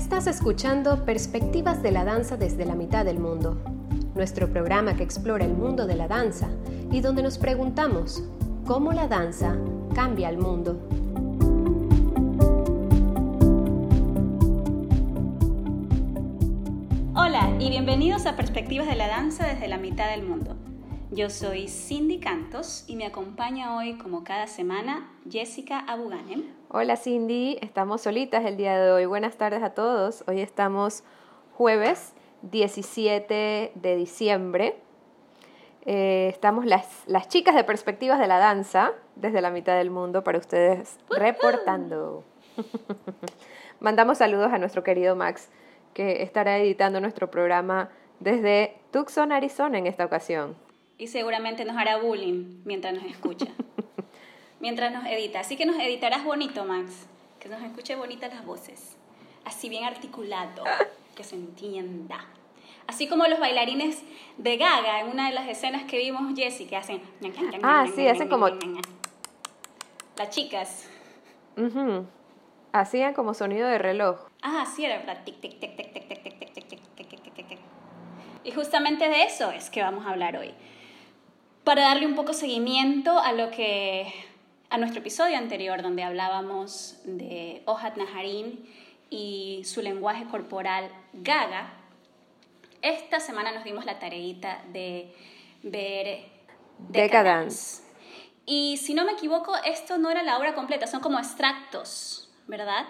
Estás escuchando Perspectivas de la Danza desde la mitad del mundo, nuestro programa que explora el mundo de la danza y donde nos preguntamos cómo la danza cambia el mundo. Hola y bienvenidos a Perspectivas de la Danza desde la mitad del mundo. Yo soy Cindy Cantos y me acompaña hoy, como cada semana, Jessica Abuganem. Hola Cindy, estamos solitas el día de hoy. Buenas tardes a todos. Hoy estamos jueves 17 de diciembre. Eh, estamos las, las chicas de Perspectivas de la Danza desde la mitad del mundo para ustedes reportando. Mandamos saludos a nuestro querido Max que estará editando nuestro programa desde Tucson, Arizona en esta ocasión y seguramente nos hará bullying mientras nos escucha, mientras nos edita. Así que nos editarás bonito, Max, que nos escuche bonitas las voces, así bien articulado, que se entienda. Así como los bailarines de Gaga en una de las escenas que vimos Jessica hacen. Ah, sí, hacen como. Las chicas. Hacían como sonido de reloj. Ah, sí, era tic tic tic tic tic tic tic tic tic tic Y justamente de eso es que vamos a hablar hoy para darle un poco seguimiento a lo que a nuestro episodio anterior donde hablábamos de Ojat Naharin y su lenguaje corporal gaga. Esta semana nos dimos la tareita de ver Decadence. Y si no me equivoco, esto no era la obra completa, son como extractos, ¿verdad?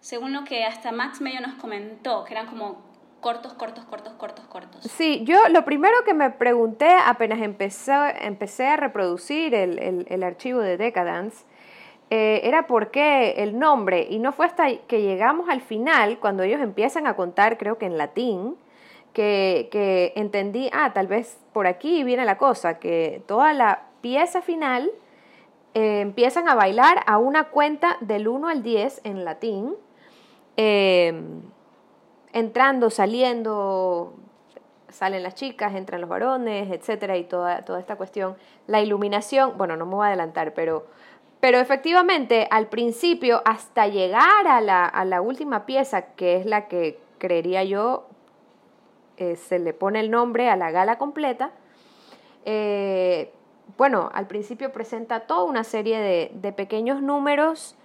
Según lo que hasta Max medio nos comentó, que eran como cortos, cortos, cortos, cortos, cortos. Sí, yo lo primero que me pregunté apenas empecé, empecé a reproducir el, el, archivo de Decadence eh, era por qué el nombre, y no fue hasta que llegamos al final, cuando ellos empiezan a contar, creo que en latín, que, que entendí, ah, tal vez por aquí viene la cosa, que toda la pieza final eh, empiezan a bailar a una cuenta del 1 al 10 en latín. Eh, entrando, saliendo, salen las chicas, entran los varones, etcétera, y toda, toda esta cuestión. La iluminación, bueno, no me voy a adelantar, pero, pero efectivamente, al principio, hasta llegar a la, a la última pieza, que es la que creería yo eh, se le pone el nombre a la gala completa, eh, bueno, al principio presenta toda una serie de, de pequeños números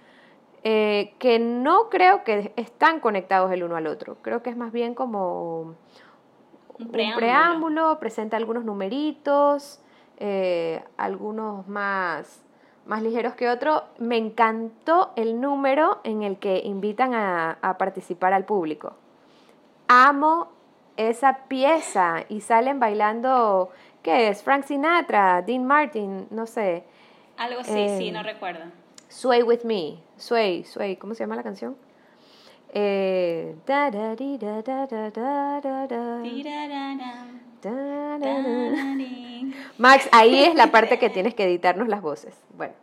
eh, que no creo que están conectados el uno al otro. Creo que es más bien como un preámbulo, presenta algunos numeritos, eh, algunos más, más ligeros que otros. Me encantó el número en el que invitan a, a participar al público. Amo esa pieza y salen bailando, ¿qué es? Frank Sinatra, Dean Martin, no sé. Algo así, sí, no recuerdo. Sway with Me, Sway, Sway, ¿cómo se llama la canción? Eh, Max, ahí es la parte que tienes que editarnos las voces. Bueno.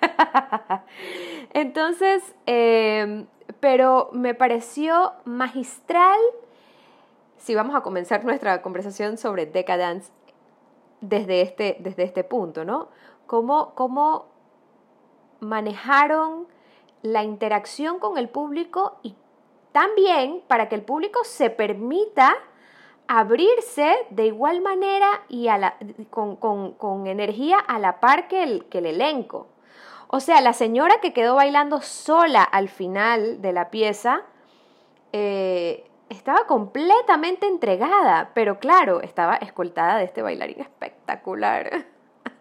Entonces, eh, pero me pareció magistral, si vamos a comenzar nuestra conversación sobre Decadence desde este, desde este punto, ¿no? Cómo, cómo manejaron la interacción con el público y también para que el público se permita abrirse de igual manera y a la, con, energía a la par que el, que el elenco. O sea, la señora que quedó bailando sola al final de la pieza eh, estaba completamente entregada, pero claro, estaba escoltada de este bailarín espectacular.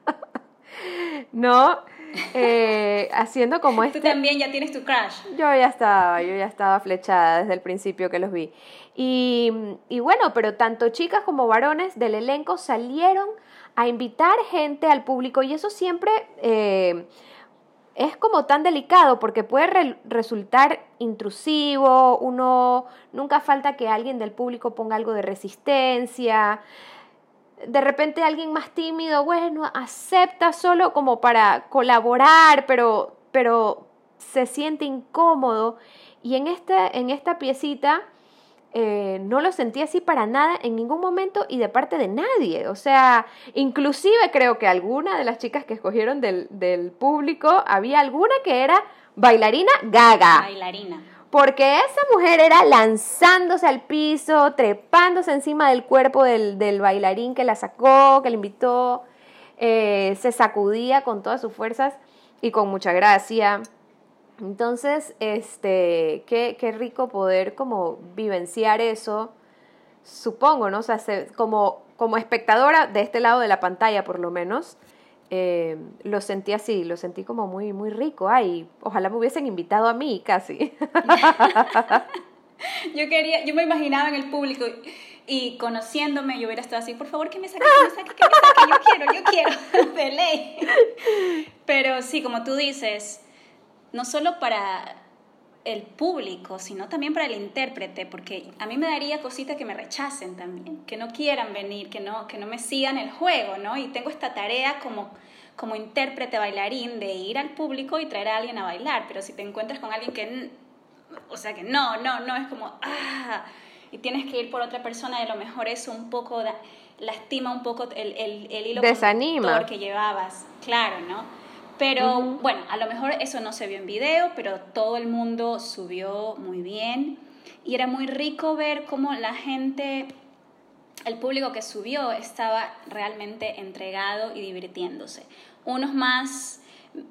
¿No? Eh, haciendo como este... Tú también ya tienes tu crush. Yo ya estaba, yo ya estaba flechada desde el principio que los vi. Y, y bueno, pero tanto chicas como varones del elenco salieron a invitar gente al público y eso siempre eh, es como tan delicado porque puede resultar intrusivo, uno nunca falta que alguien del público ponga algo de resistencia de repente alguien más tímido, bueno, acepta solo como para colaborar, pero, pero se siente incómodo. Y en, este, en esta piecita eh, no lo sentí así para nada en ningún momento y de parte de nadie. O sea, inclusive creo que alguna de las chicas que escogieron del, del público, había alguna que era bailarina gaga. Bailarina. Porque esa mujer era lanzándose al piso, trepándose encima del cuerpo del, bailarín que la sacó, que la invitó, eh, se sacudía con todas sus fuerzas y con mucha gracia. Entonces, este, qué, qué rico poder como vivenciar eso, supongo, ¿no? O sea, como, como espectadora de este lado de la pantalla, por lo menos, eh, lo sentí así, lo sentí como muy, muy rico. Ay, ojalá me hubiesen invitado a mí casi. yo quería, yo me imaginaba en el público y conociéndome yo hubiera estado así, por favor que me saque, que me saque, que me saque, yo quiero, yo quiero, de ley. Pero sí, como tú dices, no solo para el público, sino también para el intérprete, porque a mí me daría cosita que me rechacen también, que no quieran venir, que no, que no me sigan el juego, ¿no? Y tengo esta tarea como, como intérprete bailarín de ir al público y traer a alguien a bailar, pero si te encuentras con alguien que, o sea, que no, no, no, es como, ah, y tienes que ir por otra persona, y a lo mejor eso un poco lastima un poco el, el, el hilo Desanima. que llevabas, claro, ¿no? Pero bueno, a lo mejor eso no se vio en video, pero todo el mundo subió muy bien. Y era muy rico ver cómo la gente, el público que subió, estaba realmente entregado y divirtiéndose. Unos más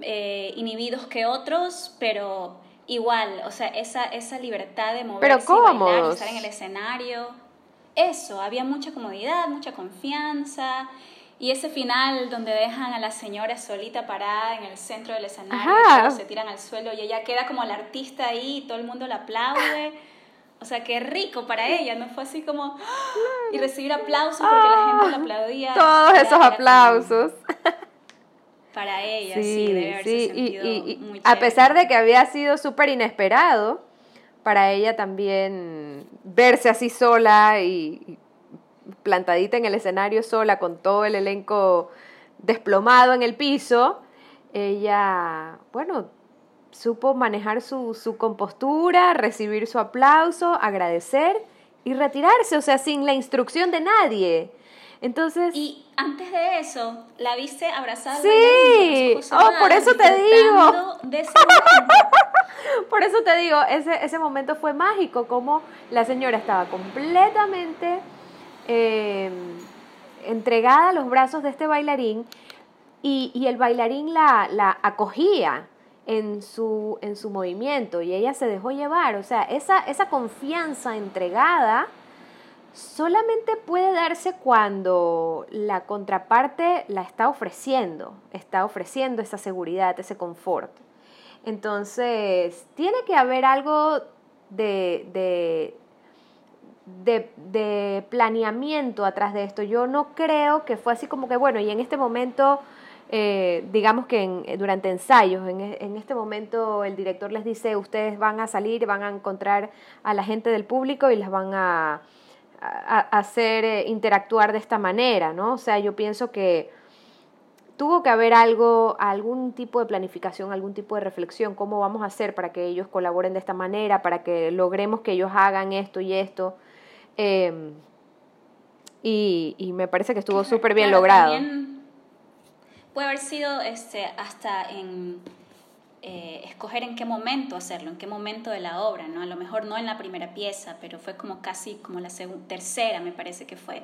eh, inhibidos que otros, pero igual, o sea, esa, esa libertad de moverse pero y bailar, estar en el escenario. Eso, había mucha comodidad, mucha confianza. Y ese final donde dejan a la señora solita parada en el centro del escenario, se tiran al suelo y ella queda como la artista ahí y todo el mundo la aplaude. O sea, qué rico para ella, ¿no? Fue así como... Y recibir aplausos porque la gente la aplaudía. Todos esos aplausos. Para ella, sí, debe sí. y, muy A pesar de que había sido súper inesperado, para ella también verse así sola y plantadita en el escenario sola con todo el elenco desplomado en el piso, ella, bueno, supo manejar su, su compostura, recibir su aplauso, agradecer y retirarse, o sea, sin la instrucción de nadie. Entonces... Y antes de eso, la viste abrazada. Sí, oh, por eso te digo. por eso te digo, ese, ese momento fue mágico, como la señora estaba completamente Em, entregada a los brazos de este bailarín y, el bailarín la, acogía en su, en su movimiento y ella se dejó llevar. O sea, esa, esa confianza entregada solamente puede darse cuando la contraparte la está ofreciendo, está ofreciendo esa seguridad, ese confort. Entonces, tiene que haber algo de, de, planeamiento atrás de esto. Yo no creo que fue así como que, bueno, y en este momento, eh, digamos que durante ensayos, en, en, este momento el director les dice, ustedes van a salir, van a encontrar a la gente del público y les van a, hacer eh, interactuar de esta manera, ¿no? O sea, yo pienso que tuvo que haber algo, algún tipo de planificación, algún tipo de reflexión, cómo vamos a hacer para que ellos colaboren de esta manera, para que logremos que ellos hagan esto y esto. Em, y, me parece que estuvo súper bien logrado. puede haber sido este, hasta en eh, escoger en qué momento hacerlo, en qué momento de la obra, ¿no? A lo mejor no en la primera pieza, pero fue como casi como la tercera, me parece que fue.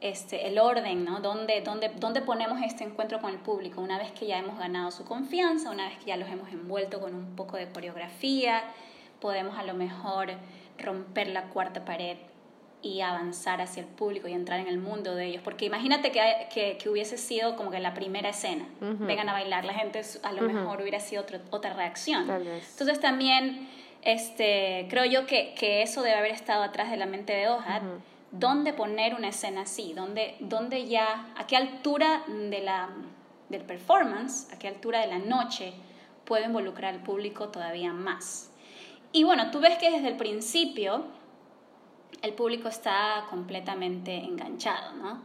Este, el orden, ¿no? ¿Dónde, dónde, ¿Dónde ponemos este encuentro con el público? Una vez que ya hemos ganado su confianza, una vez que ya los hemos envuelto con un poco de coreografía, podemos a lo mejor romper la cuarta pared y avanzar hacia el público y entrar en el mundo de ellos. Porque imagínate que, que, hubiese sido como que la primera escena, vengan a bailar, la gente a lo mejor hubiera sido otra reacción. Entonces también este, creo yo que, que, eso debe haber estado atrás de la mente de Ojad. ¿Dónde poner una escena así? ¿Dónde, ¿Dónde ya, a qué altura de la, del performance, a qué altura de la noche puedo involucrar al público todavía más? Y bueno, tú ves que desde el principio el público está completamente enganchado, ¿no?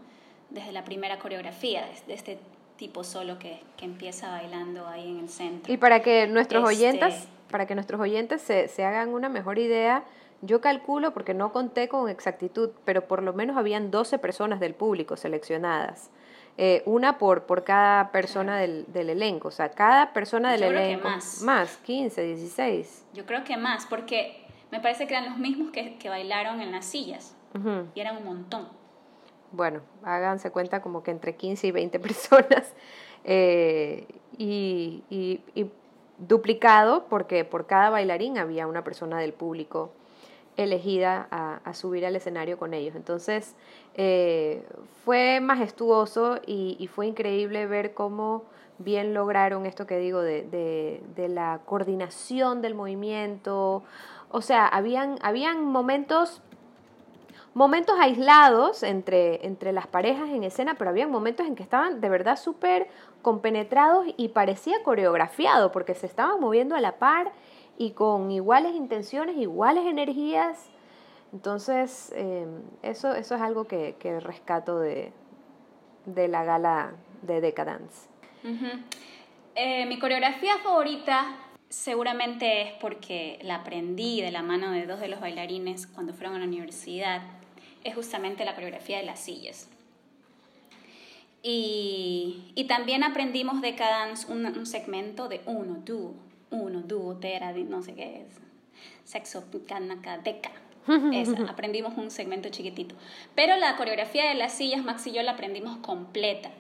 Desde la primera coreografía, de este tipo solo que, que, empieza bailando ahí en el centro. Y para que nuestros este oyentes, para que nuestros oyentes se, se hagan una mejor idea, yo calculo, porque no conté con exactitud, pero por lo menos habían 12 personas del público seleccionadas. eh, una por, por cada persona del, del, elenco. O sea, cada persona del Yo creo que más. Más, 15, 16. Yo creo que más, porque me parece que eran los mismos que, que bailaron en las sillas. Y eran un montón. Bueno, háganse cuenta como que entre 15 y 20 personas. eh, y, y- y duplicado porque por cada bailarín había una persona del público elegida a, a subir al escenario con ellos. Entonces eh, fue majestuoso y, y fue increíble ver cómo bien lograron esto que digo de, de- de la coordinación del movimiento. O sea, habían, habían momentos momentos aislados entre, entre las parejas en escena, pero había momentos en que estaban de verdad súper compenetrados y parecía coreografiado, porque se estaban moviendo a la par y con iguales intenciones, iguales energías. Entonces, eh, eso, eso es algo que, que rescato de, de la gala de Decadence. Eh, mi coreografía favorita seguramente es porque la aprendí de la mano de dos de los bailarines cuando fueron a la universidad. Es justamente la coreografía de las sillas. Y, y también aprendimos de Cadence un, un segmento de uno, dúo, uno, dúo, tera, no sé qué es, sexo, canaca, deca. Esa, aprendimos un segmento chiquitito. Pero la coreografía de las sillas, Max y yo la aprendimos completa.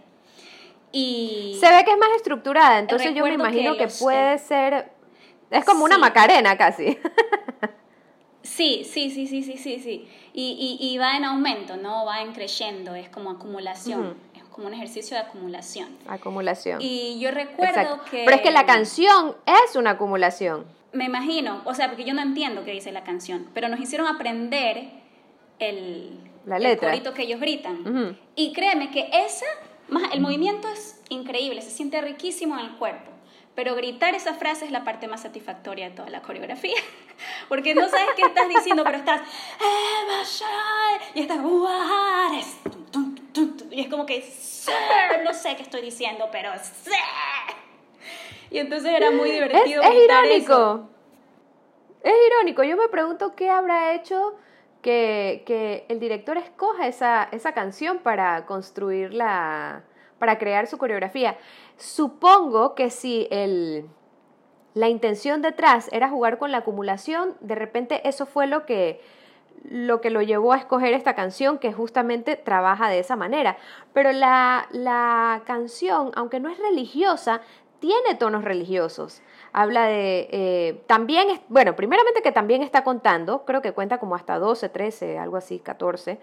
Y Se ve que es más estructurada, entonces yo me que imagino que, puede ser... Es como una macarena casi. Sí, sí, sí, sí, sí, sí, sí. Y, y, y va en aumento, ¿no? Va en creciendo, es como acumulación, es como un ejercicio de acumulación. Acumulación. Y yo recuerdo Exacto. que... Pero es que la canción es una acumulación. Me imagino, o sea, porque yo no entiendo qué dice la canción, pero nos hicieron aprender el, La el letra. corito que ellos gritan. Y créeme que esa, más, el movimiento es increíble, se siente riquísimo en el cuerpo. Pero gritar esa frase es la parte más satisfactoria de toda la coreografía. Porque no sabes qué estás diciendo, pero estás. Y estás. Y es como que. No sé qué estoy diciendo, pero. Y entonces era muy Es, divertido. es gritar irónico. eso. Es irónico. Yo me pregunto qué habrá hecho que, que el director escoja esa, esa canción para construir la. Para crear su coreografía. Supongo que si el, la intención detrás era jugar con la acumulación, de repente eso fue lo que lo que lo llevó a escoger esta canción que justamente trabaja de esa manera. Pero la, la canción, aunque no es religiosa, tiene tonos religiosos. Habla de, eh, también, es, bueno, primeramente que también está contando, creo que cuenta como hasta 12, 13, algo así, 14,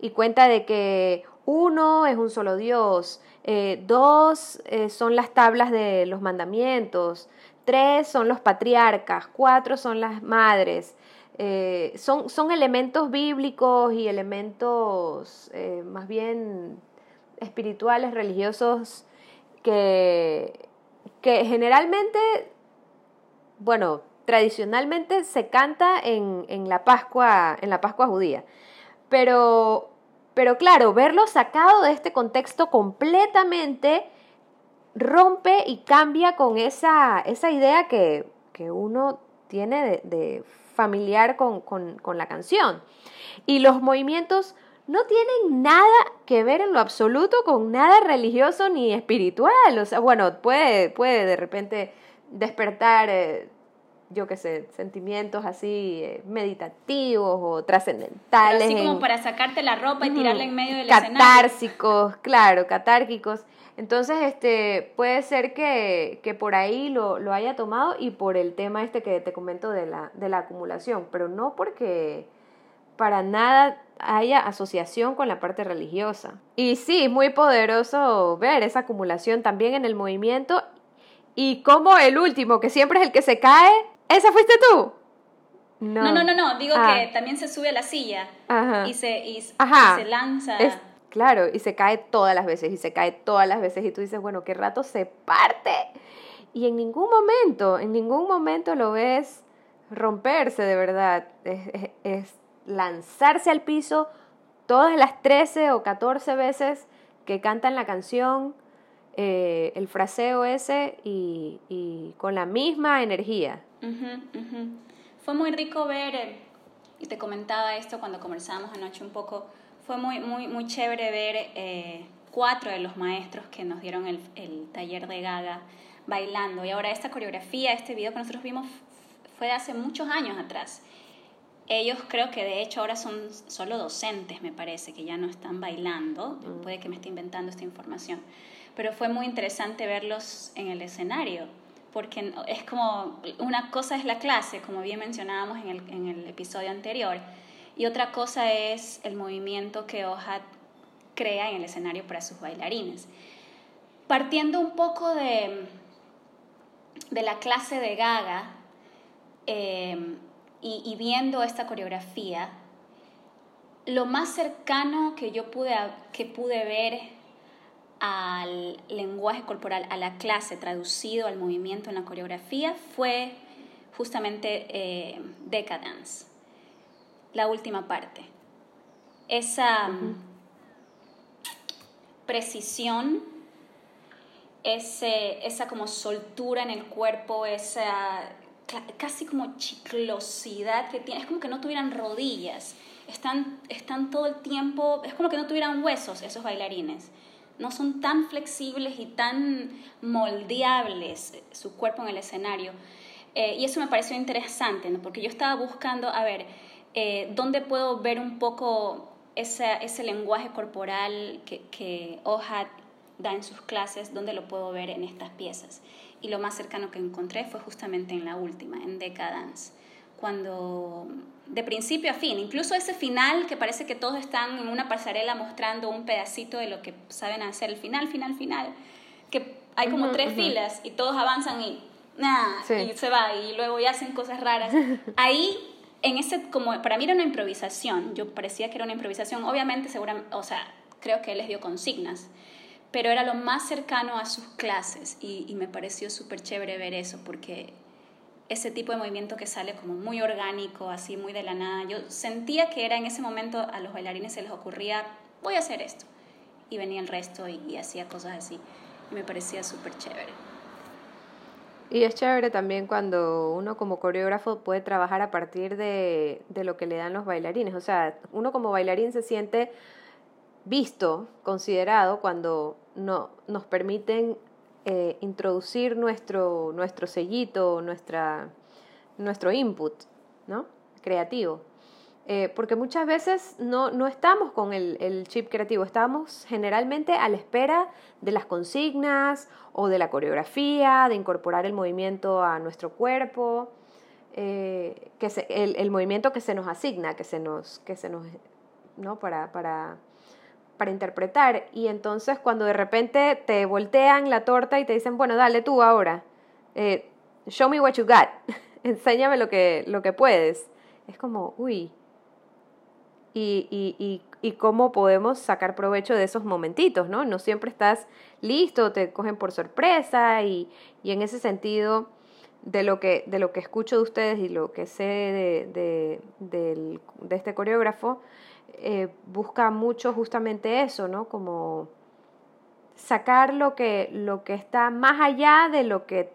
y cuenta de que uno es un solo Dios, eh, dos eh, son las tablas de los mandamientos, tres son los patriarcas, cuatro son las madres, eh, son, son elementos bíblicos y elementos más bien espirituales, religiosos, que, que generalmente, bueno, tradicionalmente se canta en, en, la Pascua, en la Pascua judía. Pero, pero claro, verlo sacado de este contexto completamente rompe y cambia con esa, esa idea que, que uno tiene de, familiar con, con, con, la canción. Y los movimientos no tienen nada que ver en lo absoluto con nada religioso ni espiritual. O sea, bueno, puede, puede de repente despertar, eh, yo qué sé, sentimientos así eh, meditativos o trascendentales. Así como en, para sacarte la ropa y tirarla en medio del Catárticos, escenario. claro, catárquicos. Entonces, este, puede ser que, que por ahí lo, lo, haya tomado y por el tema este que te comento de la, de la acumulación, pero no porque para nada haya asociación con la parte religiosa. Y sí, muy poderoso ver esa acumulación también en el movimiento y como el último, que siempre es el que se cae, ¿esa fuiste tú? No, no, no, no, no. digo ah. que también se sube a la silla Ajá. y se, y, Ajá. y se lanza. Es, claro, y se cae todas las veces, y se cae todas las veces, y tú dices, bueno, ¿qué rato se parte? Y en ningún momento, en ningún momento lo ves romperse de verdad. Es, es, es lanzarse al piso todas las 13 o 14 veces que cantan la canción, eh, el fraseo ese y, y, con la misma energía. Uh -huh, uh -huh. Fue muy rico ver, eh, y te comentaba esto cuando conversábamos anoche un poco, fue muy, muy, muy chévere ver eh, cuatro de los maestros que nos dieron el, el taller de Gaga bailando. Y ahora esta coreografía, este video que nosotros vimos fue de hace muchos años atrás. Ellos creo que de hecho ahora son solo docentes, me parece, que ya no están bailando. Mm. Puede que me esté inventando esta información. Pero fue muy interesante verlos en el escenario, porque es como, una cosa es la clase, como bien mencionábamos en el, en el episodio anterior, y otra cosa es el movimiento que Ojat crea en el escenario para sus bailarines. Partiendo un poco de, de la clase de Gaga eh, y, viendo esta coreografía, lo más cercano que yo pude, que pude ver al lenguaje corporal, a la clase traducido al movimiento en la coreografía, fue justamente eh, Decadence, la última parte. Esa precisión, ese, esa como soltura en el cuerpo, esa casi como chiclosidad que tiene, es como que no tuvieran rodillas, están, están todo el tiempo, es como que no tuvieran huesos esos bailarines, no son tan flexibles y tan moldeables su cuerpo en el escenario. Eh, y eso me pareció interesante, porque yo estaba buscando, a ver, eh, ¿dónde puedo ver un poco ese, ese lenguaje corporal que, que da en sus clases, dónde lo puedo ver en estas piezas? y lo más cercano que encontré fue justamente en la última, en Decadence, cuando de principio a fin, incluso ese final que parece que todos están en una pasarela mostrando un pedacito de lo que saben hacer, el final, final, final, que hay como tres filas y todos avanzan y, y se va y luego ya hacen cosas raras. Ahí en ese, como para mí era una improvisación, yo parecía que era una improvisación, obviamente, seguramente, o sea, creo que él les dio consignas, pero era lo más cercano a sus clases y, me pareció súper chévere ver eso porque ese tipo de movimiento que sale como muy orgánico, así muy de la nada, yo sentía que era en ese momento a los bailarines se les ocurría, voy a hacer esto, y venía el resto y, hacía cosas así, y me parecía súper chévere. Y es chévere también cuando uno como coreógrafo puede trabajar a partir de, de lo que le dan los bailarines, o sea, uno como bailarín se siente visto, considerado cuando no, nos permiten eh, introducir nuestro, nuestro sellito, nuestra, nuestro input ¿no? creativo. Eh, porque muchas veces no, no estamos con el, el, chip creativo, estamos generalmente a la espera de las consignas o de la coreografía, de incorporar el movimiento a nuestro cuerpo, eh, que el, el, movimiento que se nos asigna, que se nos, que se nos ¿no? para, para para interpretar. Y entonces cuando de repente te voltean la torta y te dicen, bueno, dale tú ahora, eh, show me what you got, enséñame lo que, lo que puedes. Es como, uy. Y, y, y, y, cómo podemos sacar provecho de esos momentitos, ¿no? No siempre estás listo, te cogen por sorpresa y, y en ese sentido, de lo, que, de lo que escucho de ustedes y lo que sé de, de, de, de este coreógrafo, eh, busca mucho justamente eso, ¿no? Como sacar lo que, lo que está más allá de lo que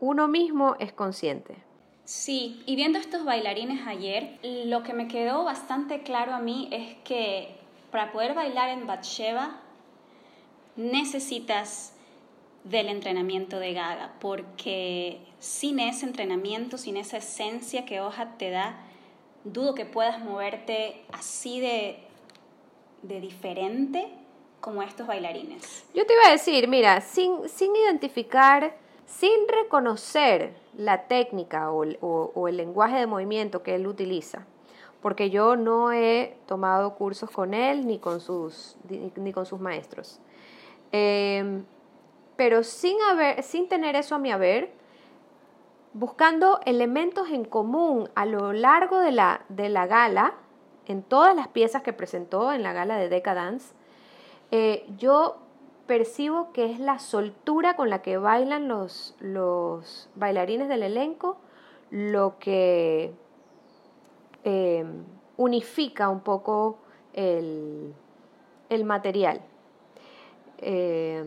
uno mismo es consciente. Sí, y viendo estos bailarines ayer, lo que me quedó bastante claro a mí es que para poder bailar en Batsheva necesitas del entrenamiento de Gaga, porque sin ese entrenamiento, sin esa esencia que Hoja te da, dudo que puedas moverte así de, de diferente como estos bailarines. Yo te iba a decir, mira, sin, sin identificar, sin reconocer la técnica o, o, el lenguaje de movimiento que él utiliza, porque yo no he tomado cursos con él ni con sus, ni, con sus maestros. Em, pero sin, haber, sin tener eso a mi haber, buscando elementos en común a lo largo de la, de la gala, en todas las piezas que presentó en la gala de Decadence, eh, yo percibo que es la soltura con la que bailan los, los bailarines del elenco lo que eh, unifica un poco el, material. Eh,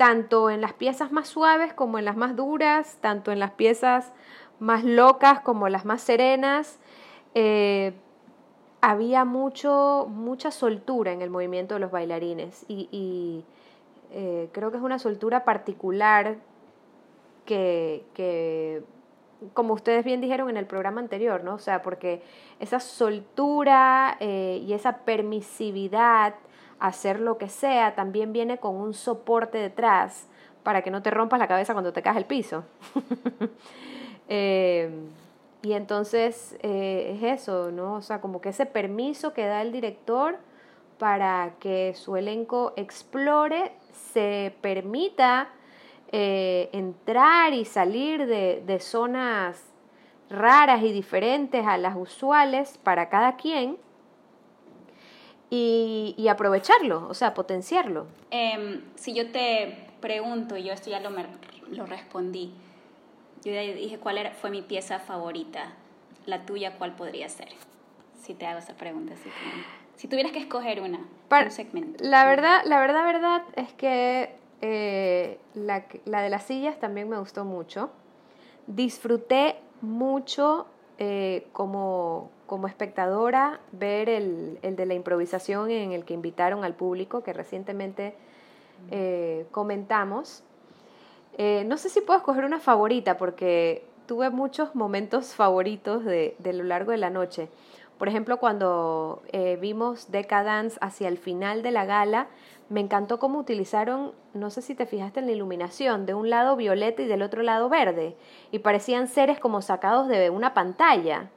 tanto en las piezas más suaves como en las más duras, tanto en las piezas más locas como las más serenas. Eh, había mucho, mucha soltura en el movimiento de los bailarines y, eh, creo que es una soltura particular que, que, como ustedes bien dijeron en el programa anterior, ¿no? O sea, porque esa soltura eh, y esa permisividad hacer lo que sea también viene con un soporte detrás para que no te rompas la cabeza cuando te caes el piso. eh, y entonces eh, es eso, ¿no? O sea, como que ese permiso que da el director para que su elenco explore, se permita eh, entrar y salir de, zonas raras y diferentes a las usuales para cada quien y, aprovecharlo, o sea, potenciarlo. Em, si yo te pregunto, y yo esto ya lo, lo respondí, yo dije cuál era, fue mi pieza favorita. La tuya, ¿cuál podría ser? Si te hago esa pregunta. Si, si tuvieras que escoger una, un segmento. La verdad, la verdad, verdad es que eh, la, la, de las sillas también me gustó mucho. Disfruté mucho eh, como, como espectadora ver el, el, de la improvisación en el que invitaron al público, que recientemente eh, comentamos. Eh, no sé si puedo escoger una favorita porque tuve muchos momentos favoritos de, lo largo de la noche. Por ejemplo, cuando eh, vimos Decadence hacia el final de la gala, me encantó cómo utilizaron, no sé si te fijaste en la iluminación, de un lado violeta y del otro lado verde, y parecían seres como sacados de una pantalla.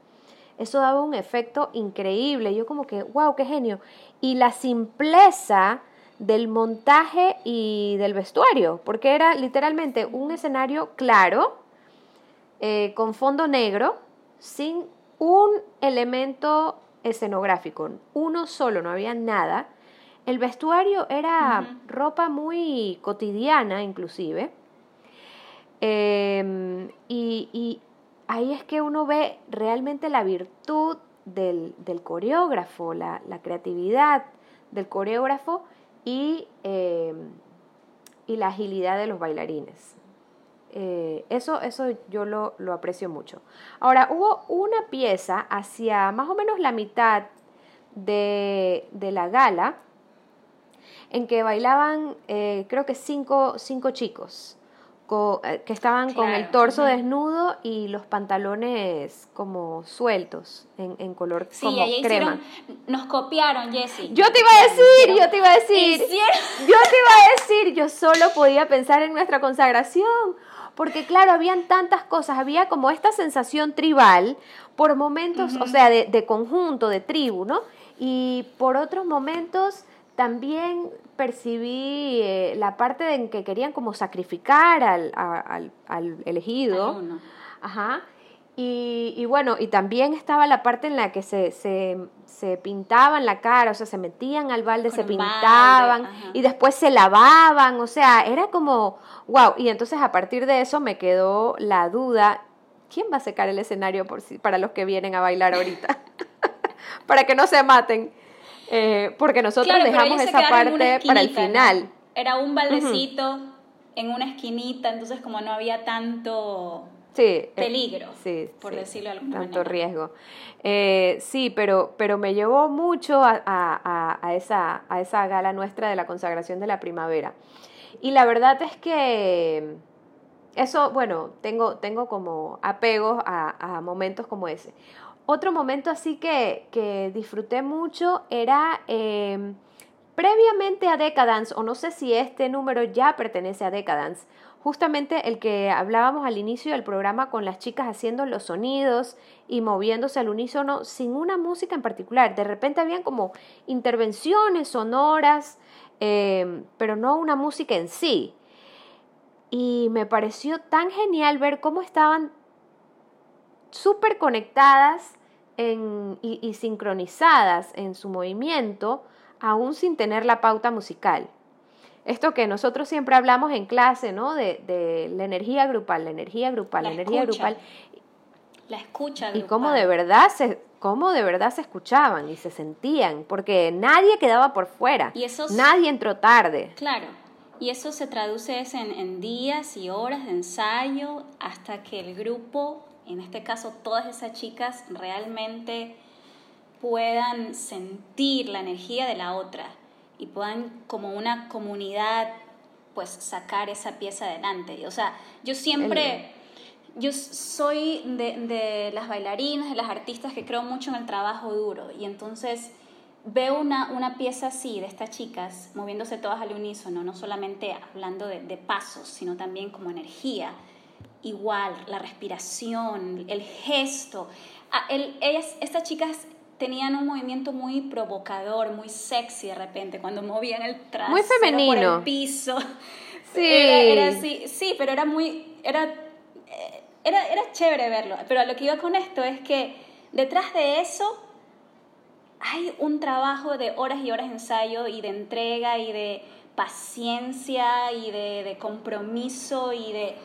Eso daba un efecto increíble. Yo como que, wow, qué genio. Y la simpleza del montaje y del vestuario, porque era literalmente un escenario claro, eh, con fondo negro, sin un elemento escenográfico, uno solo, no había nada. El vestuario era ropa muy cotidiana, inclusive. Em, y, ahí es que uno ve realmente la virtud del, coreógrafo, la, la creatividad del coreógrafo Em, y, la agilidad de los bailarines. Eh, eso, eso yo lo, aprecio mucho. Ahora, hubo una pieza hacia más o menos la mitad de, la gala en que bailaban, eh, creo que cinco, cinco chicos. Eh, que estaban con el torso desnudo y los pantalones como sueltos en, color como crema. nos copiaron, Jessie. Yo te iba a decir, yo te iba a decir. Yo te iba a decir, yo solo podía pensar en nuestra consagración. Porque claro, habían tantas cosas, había como esta sensación tribal por momentos, o sea, de, de conjunto, de tribu, ¿no? Y por otros momentos también percibí eh, la parte en que querían como sacrificar al, al, elegido. Ajá. Y, bueno, y también estaba la parte en la que se, se, pintaban la cara, o sea, se metían al balde, se pintaban y después se lavaban, o sea, era como, wow. Y entonces a partir de eso me quedó la duda, ¿quién va a secar el escenario por si, para los que vienen a bailar ahorita? para que no se maten. Eh, porque nosotros dejamos esa parte para el final. Era un baldecito en una esquinita, entonces como no había tanto eh, peligro, por decirlo de alguna tanto riesgo. Eh, sí, pero, pero me llevó mucho a, esa, a esa gala nuestra de la consagración de la primavera. Y la verdad es que eso, bueno, tengo, tengo como apegos a, a momentos como ese. Otro momento así que, que disfruté mucho era em, previamente a Decadence, o no sé si este número ya pertenece a Decadence, justamente el que hablábamos al inicio del programa con las chicas haciendo los sonidos y moviéndose al unísono sin una música en particular. De repente habían como intervenciones sonoras, em, pero no una música en sí. Y me pareció tan genial ver cómo estaban súper conectadas y, sincronizadas en su movimiento, aún sin tener la pauta musical. Esto que nosotros siempre hablamos en clase, ¿no? De, la energía grupal, la energía grupal, la, energía grupal. La escucha Y cómo de verdad se, cómo de verdad se escuchaban y se sentían, porque nadie quedaba por fuera, y nadie entró tarde. Claro, y eso se traduce en, en días y horas de ensayo hasta que el grupo en este caso todas esas chicas realmente puedan sentir la energía de la otra y puedan como una comunidad pues sacar esa pieza adelante. O sea, yo siempre, yo soy de, de, las bailarinas, de las artistas que creo mucho en el trabajo duro y entonces veo una, una pieza así de estas chicas moviéndose todas al unísono, no solamente hablando de, de pasos, sino también como energía. Igual, la respiración, el gesto. Ah, el, ellas, estas chicas tenían un movimiento muy provocador, muy sexy de repente, cuando movían el trasero muy femenino. por el piso. Sí. Era, así, sí, pero era muy, era, eh, era, era chévere verlo. Pero a lo que iba con esto es que detrás de eso hay un trabajo de horas y horas de ensayo y de entrega y de paciencia y de, de compromiso y de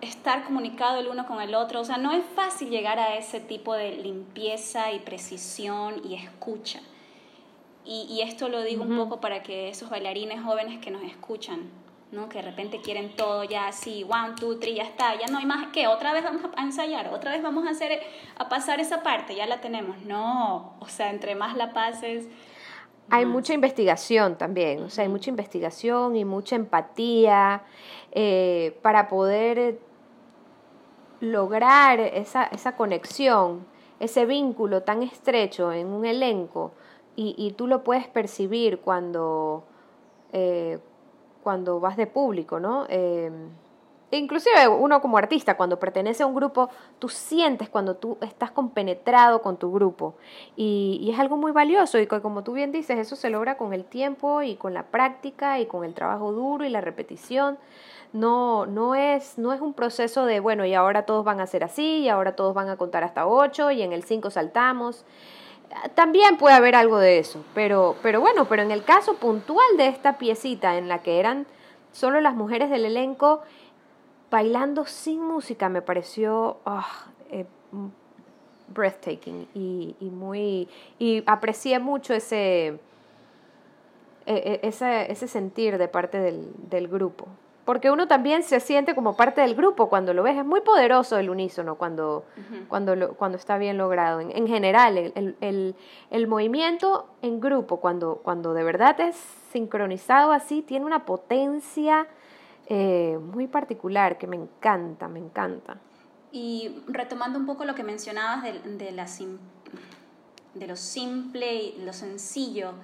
estar comunicado el uno con el otro. O sea, no es fácil llegar a ese tipo de limpieza y precisión y escucha. Y, y esto lo digo un poco para que esos bailarines jóvenes que nos escuchan, ¿no? que de repente quieren todo ya así, one, two, three, ya está, ya no hay más que, otra vez vamos a ensayar, otra vez vamos a, hacer, a pasar esa parte, ya la tenemos. No, o sea, entre más la pases... Hay mucha investigación también, o sea, hay mucha investigación y mucha empatía eh, para poder lograr esa, esa conexión, ese vínculo tan estrecho en un elenco y, y tú lo puedes percibir cuando, eh, cuando vas de público, ¿no? Eh, inclusive uno como artista, cuando pertenece a un grupo, tú sientes cuando tú estás compenetrado con tu grupo. Y, y, es algo muy valioso y como tú bien dices, eso se logra con el tiempo y con la práctica y con el trabajo duro y la repetición no, no, es, no es un proceso de, bueno, y ahora todos van a ser así, y ahora todos van a contar hasta ocho, y en el cinco saltamos. También puede haber algo de eso, pero, pero bueno, pero en el caso puntual de esta piecita en la que eran solo las mujeres del elenco bailando sin música me pareció ah, eh, breathtaking y, y, muy y aprecié mucho ese, e, e, ese, ese sentir de parte del, del grupo porque uno también se siente como parte del grupo cuando lo ves. Es muy poderoso el unísono cuando, cuando, cuando está bien logrado. En, general, el, el, el, movimiento en grupo, cuando, cuando de verdad es sincronizado así, tiene una potencia eh, muy particular que me encanta, me encanta. Y retomando un poco lo que mencionabas de, de, la de lo simple y lo sencillo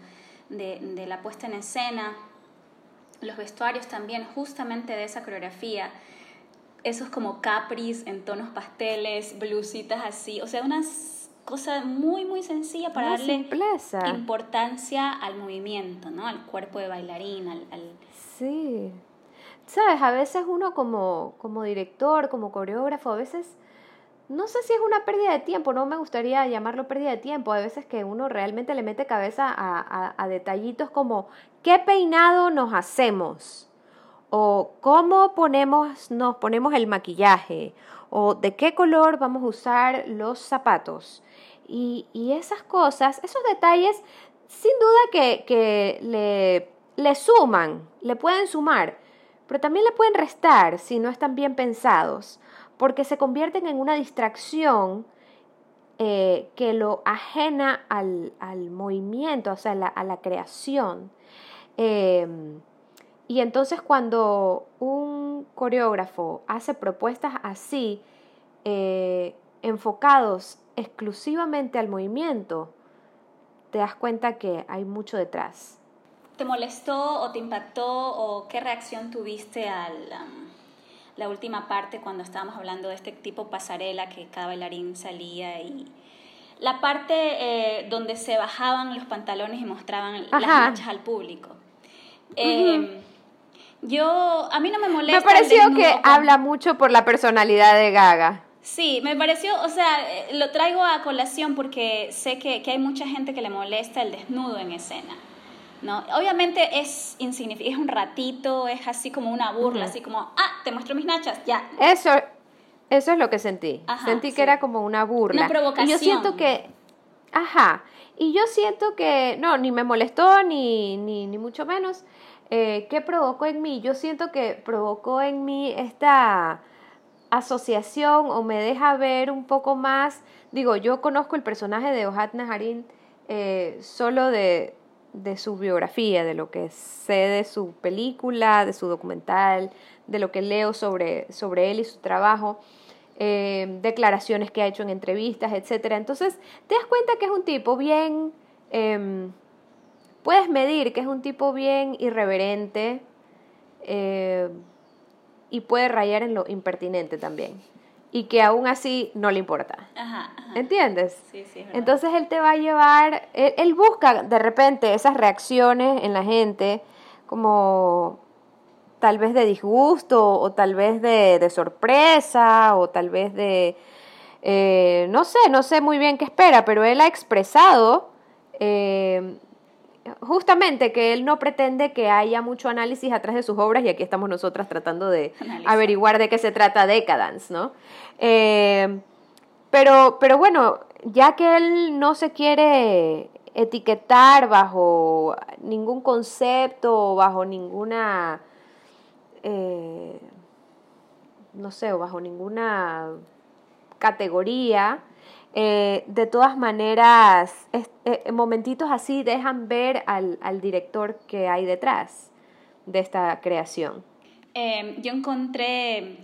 de, de la puesta en escena, los vestuarios también justamente de esa coreografía, esos como capris en tonos pasteles, blusitas así, o sea, una cosa muy, muy sencilla para darle importancia al movimiento, ¿no? Al cuerpo de bailarín, al... Sí. Sabes, a veces uno como, como director, como coreógrafo, a veces no sé si es una pérdida de tiempo, no me gustaría llamarlo pérdida de tiempo. Hay veces que uno realmente le mete cabeza a, a, detallitos como qué peinado nos hacemos, o cómo ponemos, nos ponemos el maquillaje, o de qué color vamos a usar los zapatos. Y, y esas cosas, esos detalles, sin duda que, que le, le suman, le pueden sumar, pero también le pueden restar si no están bien pensados porque se convierten en una distracción eh, que lo ajena al, movimiento, o sea, a la creación. Em, y entonces cuando un coreógrafo hace propuestas así, eh, enfocados exclusivamente al movimiento, te das cuenta que hay mucho detrás. ¿Te molestó o te impactó o qué reacción tuviste al, la última parte cuando estábamos hablando de este tipo pasarela que cada bailarín salía y la parte eh, donde se bajaban los pantalones y mostraban las manchas al público. Em, yo, a mí no me molesta. Me pareció que habla mucho por la personalidad de Gaga. Sí, me pareció, o sea, eh, lo traigo a colación porque sé que, que hay mucha gente que le molesta el desnudo en escena. ¿No? Obviamente es insignificante, es un ratito, es así como una burla, así como, ah, te muestro mis nachas, ya. Eso, eso es lo que sentí. sentí que era como una burla. Una provocación. Y yo siento que, ajá, y yo siento que, no, ni me molestó, ni, ni, ni mucho menos. Eh, ¿Qué provocó en mí? Yo siento que provocó en mí esta asociación o me deja ver un poco más, digo, yo conozco el personaje de Ohad Naharin eh, solo de, de su biografía, de lo que sé de su película, de su documental, de lo que leo sobre, sobre él y su trabajo, eh, declaraciones que ha hecho en entrevistas, etc. Entonces, te das cuenta que es un tipo bien, em, puedes medir que es un tipo bien irreverente eh, y puede rayar en lo impertinente también y que aún así no le importa. ¿Entiendes? Sí, sí, Entonces él te va a llevar, él, busca de repente esas reacciones en la gente como tal vez de disgusto o tal vez de, sorpresa o tal vez de, eh, no sé, no sé muy bien qué espera, pero él ha expresado eh, justamente que él no pretende que haya mucho análisis atrás de sus obras y aquí estamos nosotras tratando de averiguar de qué se trata Decadence, ¿no? Eh, pero, pero bueno, ya que él no se quiere etiquetar bajo ningún concepto, bajo ninguna, eh, no sé, o bajo ninguna categoría, eh, de todas maneras, eh, momentitos así dejan ver al, director que hay detrás de esta creación. Em, yo encontré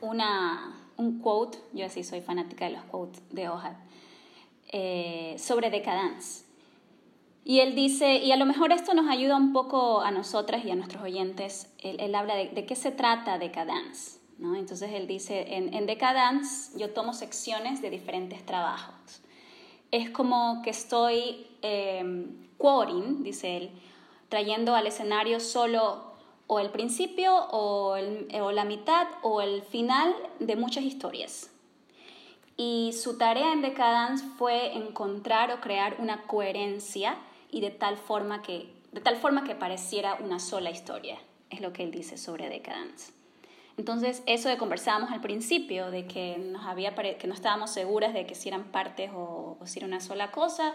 una, un quote, yo así soy fanática de los quotes de Ohad, eh, sobre Decadence. Y él dice, y a lo mejor esto nos ayuda un poco a nosotras y a nuestros oyentes, él, habla de, de, qué se trata Decadence. Entonces él dice, en, en Decadence yo tomo secciones de diferentes trabajos. Es como que estoy eh, quoting, dice él, trayendo al escenario solo o el principio o, o la mitad o el final de muchas historias. Y su tarea en Decadence fue encontrar o crear una coherencia y de tal forma que, de tal forma que pareciera una sola historia. Es lo que él dice sobre Decadence. Entonces, eso de conversábamos al principio, de que, nos había que no estábamos seguras de que si eran partes o, si era una sola cosa,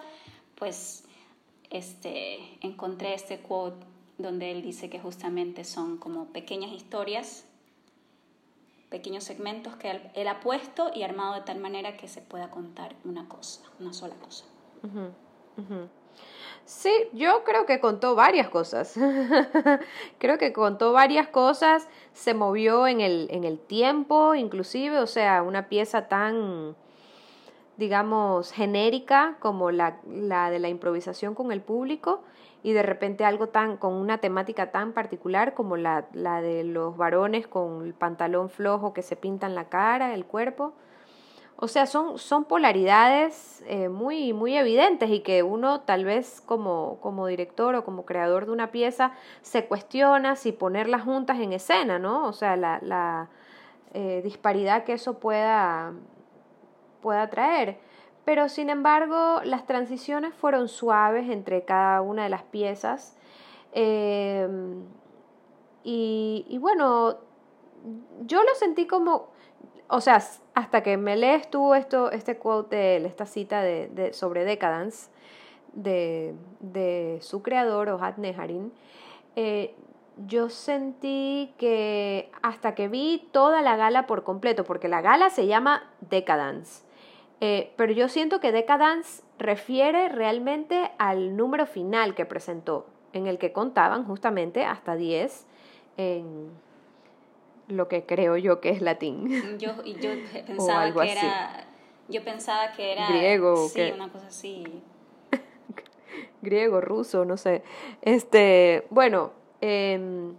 pues este, encontré este quote donde él dice que justamente son como pequeñas historias, pequeños segmentos que él, ha puesto y armado de tal manera que se pueda contar una cosa, una sola cosa. Sí, yo creo que contó varias cosas. creo que contó varias cosas, se movió en el, en el tiempo, inclusive, o sea, una pieza tan, digamos, genérica como la, la de la improvisación con el público y de repente algo tan con una temática tan particular como la, la de los varones con el pantalón flojo que se pintan la cara, el cuerpo. O sea, son, son polaridades eh, muy, muy evidentes y que uno tal vez como, como director o como creador de una pieza se cuestiona si ponerlas juntas en escena, ¿no? O sea, la, la eh, disparidad que eso pueda, pueda traer. Pero sin embargo, las transiciones fueron suaves entre cada una de las piezas. Em, y, y bueno, yo lo sentí como o sea, hasta que me lees tú esto, este quote de esta cita de, sobre Decadence de, su creador, Ohad Neharin, eh, yo sentí que hasta que vi toda la gala por completo, porque la gala se llama Decadence, eh, pero yo siento que Decadence refiere realmente al número final que presentó, en el que contaban justamente hasta 10 en lo que creo yo que es latín. Yo, yo pensaba que era. Yo pensaba que era. Griego. Sí, una cosa así. Griego, ruso, no sé. Este, bueno, em,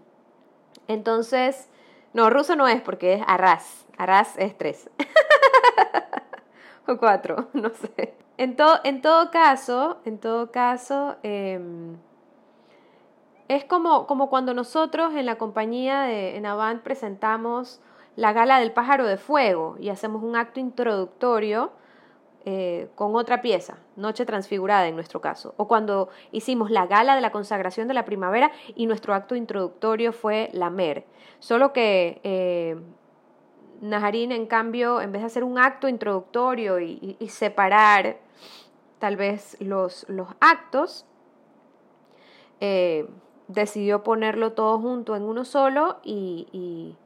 entonces. No, ruso no es porque es arras. Arras es tres. o cuatro, no sé. En, en todo caso, en todo caso. Em, es como, como cuando nosotros en la compañía de en Avant presentamos la gala del pájaro de fuego y hacemos un acto introductorio eh, con otra pieza, Noche Transfigurada en nuestro caso, o cuando hicimos la gala de la consagración de la primavera y nuestro acto introductorio fue la Mer. Solo que eh, Najarín, en cambio, en vez de hacer un acto introductorio y, separar tal vez los, los actos, eh, decidió ponerlo todo junto en uno solo y,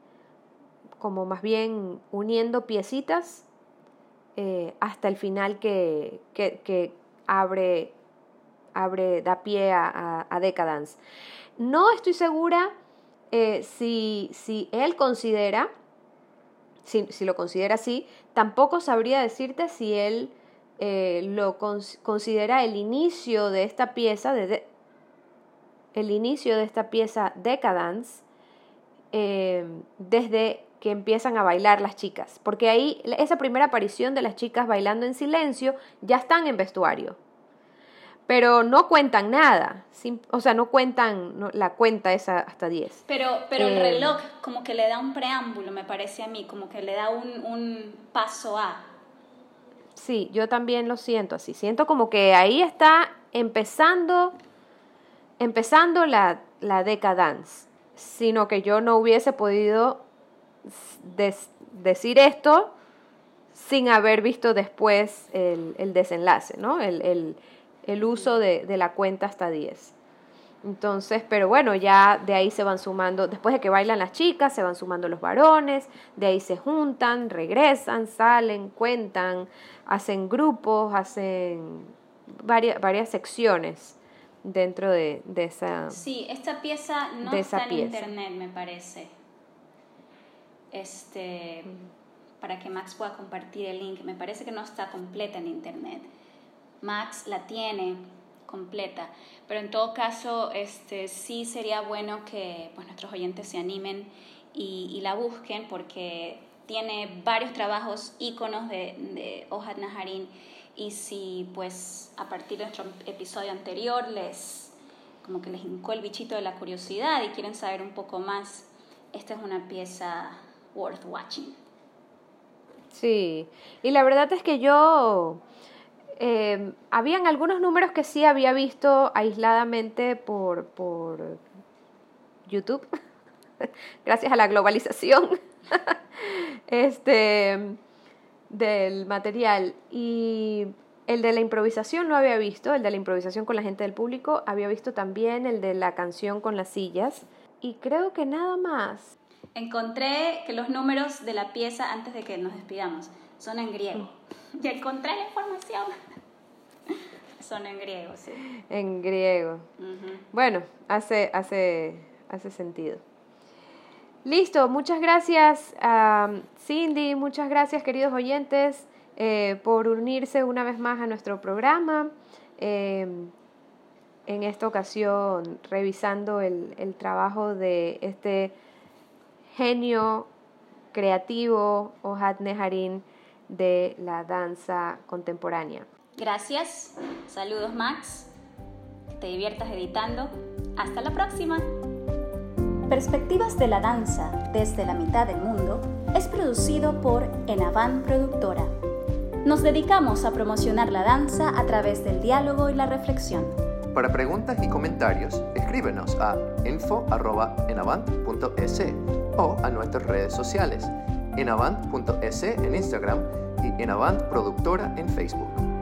como más bien uniendo piecitas eh, hasta el final que, que, abre, abre, da pie a, a, Decadence. No estoy segura eh, si, si, él considera, si, si, lo considera así, tampoco sabría decirte si él eh, lo considera el inicio de esta pieza, de, el inicio de esta pieza Decadence, desde que empiezan a bailar las chicas, porque ahí esa primera aparición de las chicas bailando en silencio ya están en vestuario, pero no cuentan nada, o sea, no cuentan la cuenta esa hasta 10. Pero, pero el eh, reloj como que le da un preámbulo, me parece a mí, como que le da un, un paso a. Sí, yo también lo siento así, siento como que ahí está empezando, empezando la, la sino que yo no hubiese podido decir esto sin haber visto después el, desenlace, ¿no? El, uso de, la cuenta hasta 10. Entonces, pero bueno, ya de ahí se van sumando, después de que bailan las chicas, se van sumando los varones, de ahí se juntan, regresan, salen, cuentan, hacen grupos, hacen varias, varias secciones dentro de, esa... Sí, esta pieza no está en internet, me parece este, para que Max pueda compartir el link. Me parece que no está completa en internet. Max la tiene completa, pero en todo caso este, sí sería bueno que pues, nuestros oyentes se animen y, la busquen porque tiene varios trabajos, íconos de, de Ojad Naharin y si pues a partir de nuestro episodio anterior les como que les hincó el bichito de la curiosidad y quieren saber un poco más, esta es una pieza worth watching. Sí, y la verdad es que yo, eh, habían algunos números que sí había visto aisladamente por, por YouTube, gracias a la globalización. Este, del material. Y el de la improvisación no había visto, el de la improvisación con la gente del público, había visto también el de la canción con las sillas. Y creo que nada más. Encontré que los números de la pieza, antes de que nos despidamos, son en griego. Y encontré la información. Son en griego, sí. En griego. Bueno, hace, hace, hace sentido. Listo, muchas gracias Cindy, muchas gracias queridos oyentes eh, por unirse una vez más a nuestro programa. Em, en esta ocasión revisando el, el trabajo de este genio creativo Ojad Neharin de la danza contemporánea. Gracias, saludos Max, te diviertas editando. Hasta la próxima. Perspectivas de la danza desde la mitad del mundo es producido por Enavan Productora. Nos dedicamos a promocionar la danza a través del diálogo y la reflexión. Para preguntas y comentarios, escríbenos a info.enavant.es o a nuestras redes sociales, enavant.es en Instagram y Enavant Productora en Facebook.